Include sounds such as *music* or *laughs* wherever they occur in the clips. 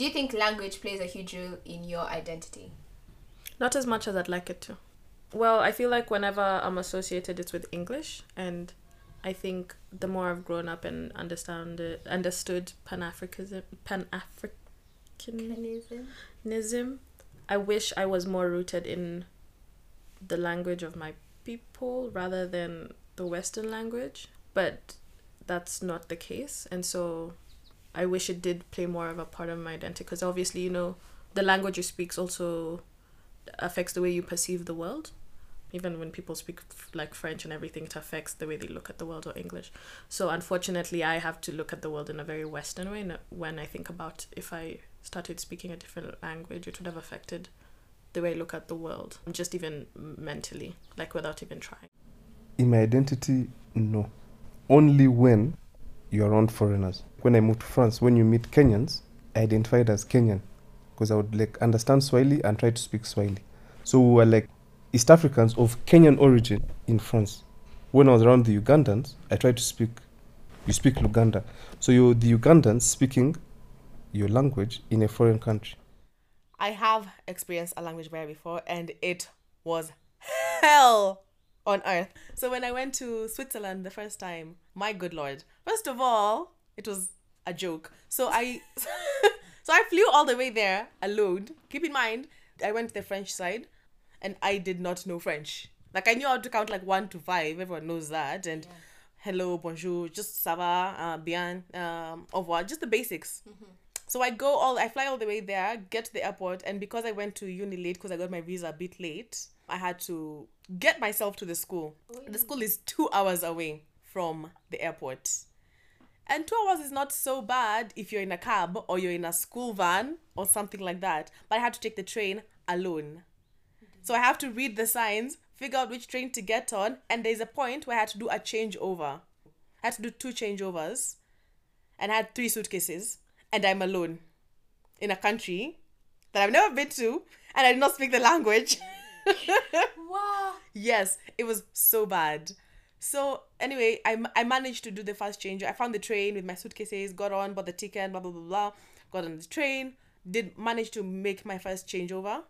Do you think language plays a huge role in your identity? Not as much as I'd like it to. Well, I feel like whenever I'm associated, it's with English, and I think the more I've grown up and understand it, understood Pan Africanism, Pan Africanism, I wish I was more rooted in the language of my people rather than the Western language. But that's not the case, and so I wish it did play more of a part of my identity because obviously, you know, the language you speak also affects the way you perceive the world even when people speak like French and everything, it affects the way they look at the world or English. So unfortunately, I have to look at the world in a very Western way. When I think about if I started speaking a different language, it would have affected the way I look at the world, just even mentally, like without even trying. In my identity, no. Only when you're around foreigners. When I moved to France, when you meet Kenyans, I identified as Kenyan because I would like understand Swahili and try to speak Swahili. So we were like East Africans of Kenyan origin in France. When I was around the Ugandans, I tried to speak, you speak Luganda. So you're the Ugandans speaking your language in a foreign country. I have experienced a language barrier before and it was hell on earth. So when I went to Switzerland the first time, my good lord, first of all, it was a joke. So I *laughs* so I flew all the way there alone. Keep in mind, I went to the French side and I did not know French. Like I knew how to count like one to five. Everyone knows that. And yeah. hello, bonjour, just ça va, uh, bien, um, au revoir, just the basics. Mm-hmm. So I go all, I fly all the way there, get to the airport, and because I went to uni late because I got my visa a bit late, I had to get myself to the school. Oh, yeah. The school is two hours away from the airport. And two hours is not so bad if you're in a cab or you're in a school van or something like that. But I had to take the train alone. So I have to read the signs, figure out which train to get on, and there's a point where I had to do a changeover. I had to do two changeovers, and I had three suitcases, and I'm alone in a country that I've never been to, and I did not speak the language. *laughs* wow. Yes, it was so bad. So anyway, I, I managed to do the first change. I found the train with my suitcases, got on, bought the ticket, blah blah blah blah. Got on the train, did manage to make my first changeover.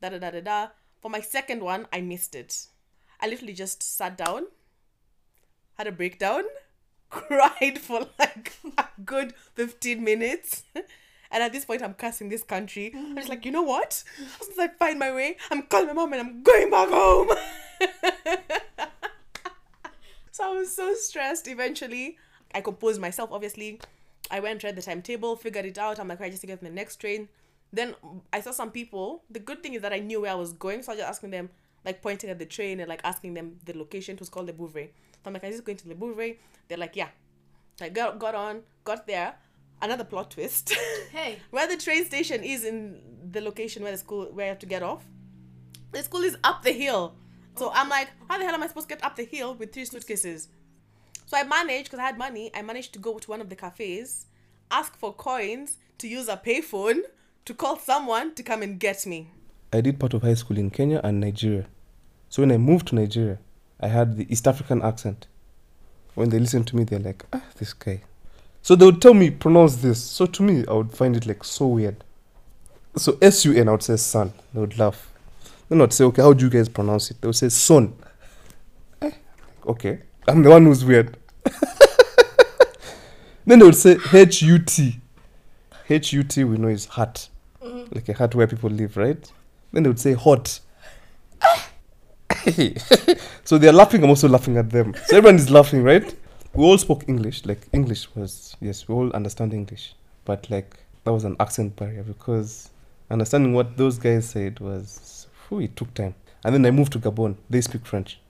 Da da da da da. For my second one, I missed it. I literally just sat down, had a breakdown, *laughs* cried for like *laughs* a good 15 minutes. And at this point, I'm cursing this country. I'm just mm. like, you know what? As soon as I find my way, I'm calling my mom and I'm going back home. *laughs* so I was so stressed. Eventually, I composed myself, obviously. I went, read the timetable, figured it out. I'm like, I just to get the next train. Then I saw some people. The good thing is that I knew where I was going, so I was just asking them, like pointing at the train and like asking them the location. It was called Le Bouveret. So I'm like, I just going to Le Bouveret. They're like, yeah. I got got on, got there. Another plot twist. *laughs* Hey. where the train station is in the location where the school where I have to get off. The school is up the hill. So I'm like, how the hell am I supposed to get up the hill with three suitcases? So I managed, because I had money, I managed to go to one of the cafes, ask for coins to use a payphone to call someone to come and get me. I did part of high school in Kenya and Nigeria. So when I moved to Nigeria, I had the East African accent. When they listen to me, they're like, ah, this guy. So they would tell me, pronounce this. So to me, I would find it like so weird. So S U N, I would say son. They would laugh. Then I'd say, okay, how do you guys pronounce it? They would say son. Eh, okay. I'm the one who's weird. *laughs* then they would say H U T. H U T, we know is hut like a hut where people live, right? Then they would say hot. *laughs* *laughs* so they're laughing, I'm also laughing at them. So everyone is laughing, right? We all spoke English. Like English was yes, we all understand English. But like that was an accent barrier because understanding what those guys said was whew, it took time. And then I moved to Gabon. They speak French.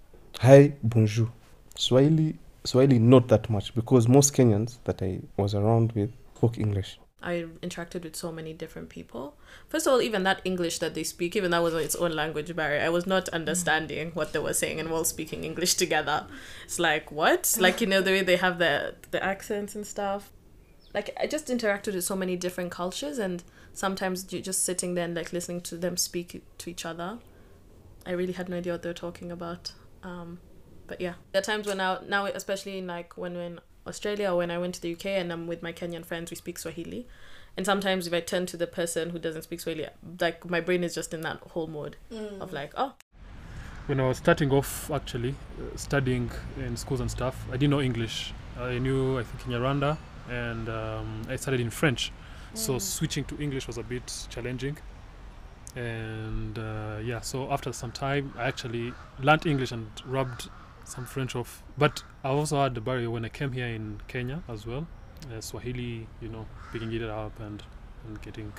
Hi, bonjour. Swahili Swahili not that much because most Kenyans that I was around with spoke English. I interacted with so many different people. First of all, even that English that they speak, even that was its own language barrier. I was not understanding what they were saying, and while speaking English together, it's like what? *sighs* Like you know the way they have the the accents and stuff. Like I just interacted with so many different cultures, and sometimes you just sitting there and like listening to them speak to each other. I really had no idea what they were talking about. Um, but yeah, there are times when now now especially in like when when Australia or when I went to the UK and I'm with my Kenyan friends, we speak Swahili. And sometimes if I turn to the person who doesn't speak Swahili, like my brain is just in that whole mode of like, oh, when I was starting off actually uh, studying in schools and stuff, I didn't know English. I knew I think Kinyarwanda and um, I studied in French. So switching to English was a bit challenging. And uh, yeah, so after some time, I actually learned English and rubbed some French off. But I also had the barrier when I came here in Kenya as well. Uh, Swahili, you know, picking it up and, and getting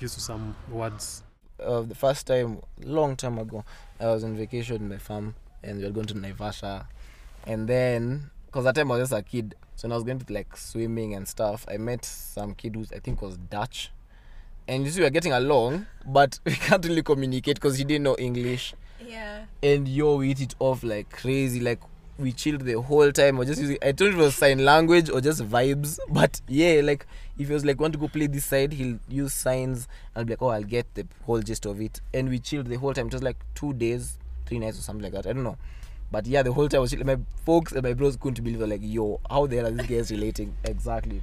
used to some words. uh, the first time, long time ago, I was on vacation in my farm and we were going to Naivasha. And then, because that time I was just a kid, so when I was going to like swimming and stuff, I met some kid who I think was Dutch. And you see, we are getting along, but *laughs* we can't really communicate because he didn't know English. Yeah. And yo, we hit it off like crazy. Like, we chilled the whole time. Or just using, I don't know it was sign language or just vibes. But yeah, like, if he was like, want to go play this side, he'll use signs. I'll be like, oh, I'll get the whole gist of it. And we chilled the whole time. It was like two days, three nights or something like that. I don't know. But yeah, the whole time I was. My folks and my bros couldn't believe, they're like, yo, how the hell are these guys relating? Exactly.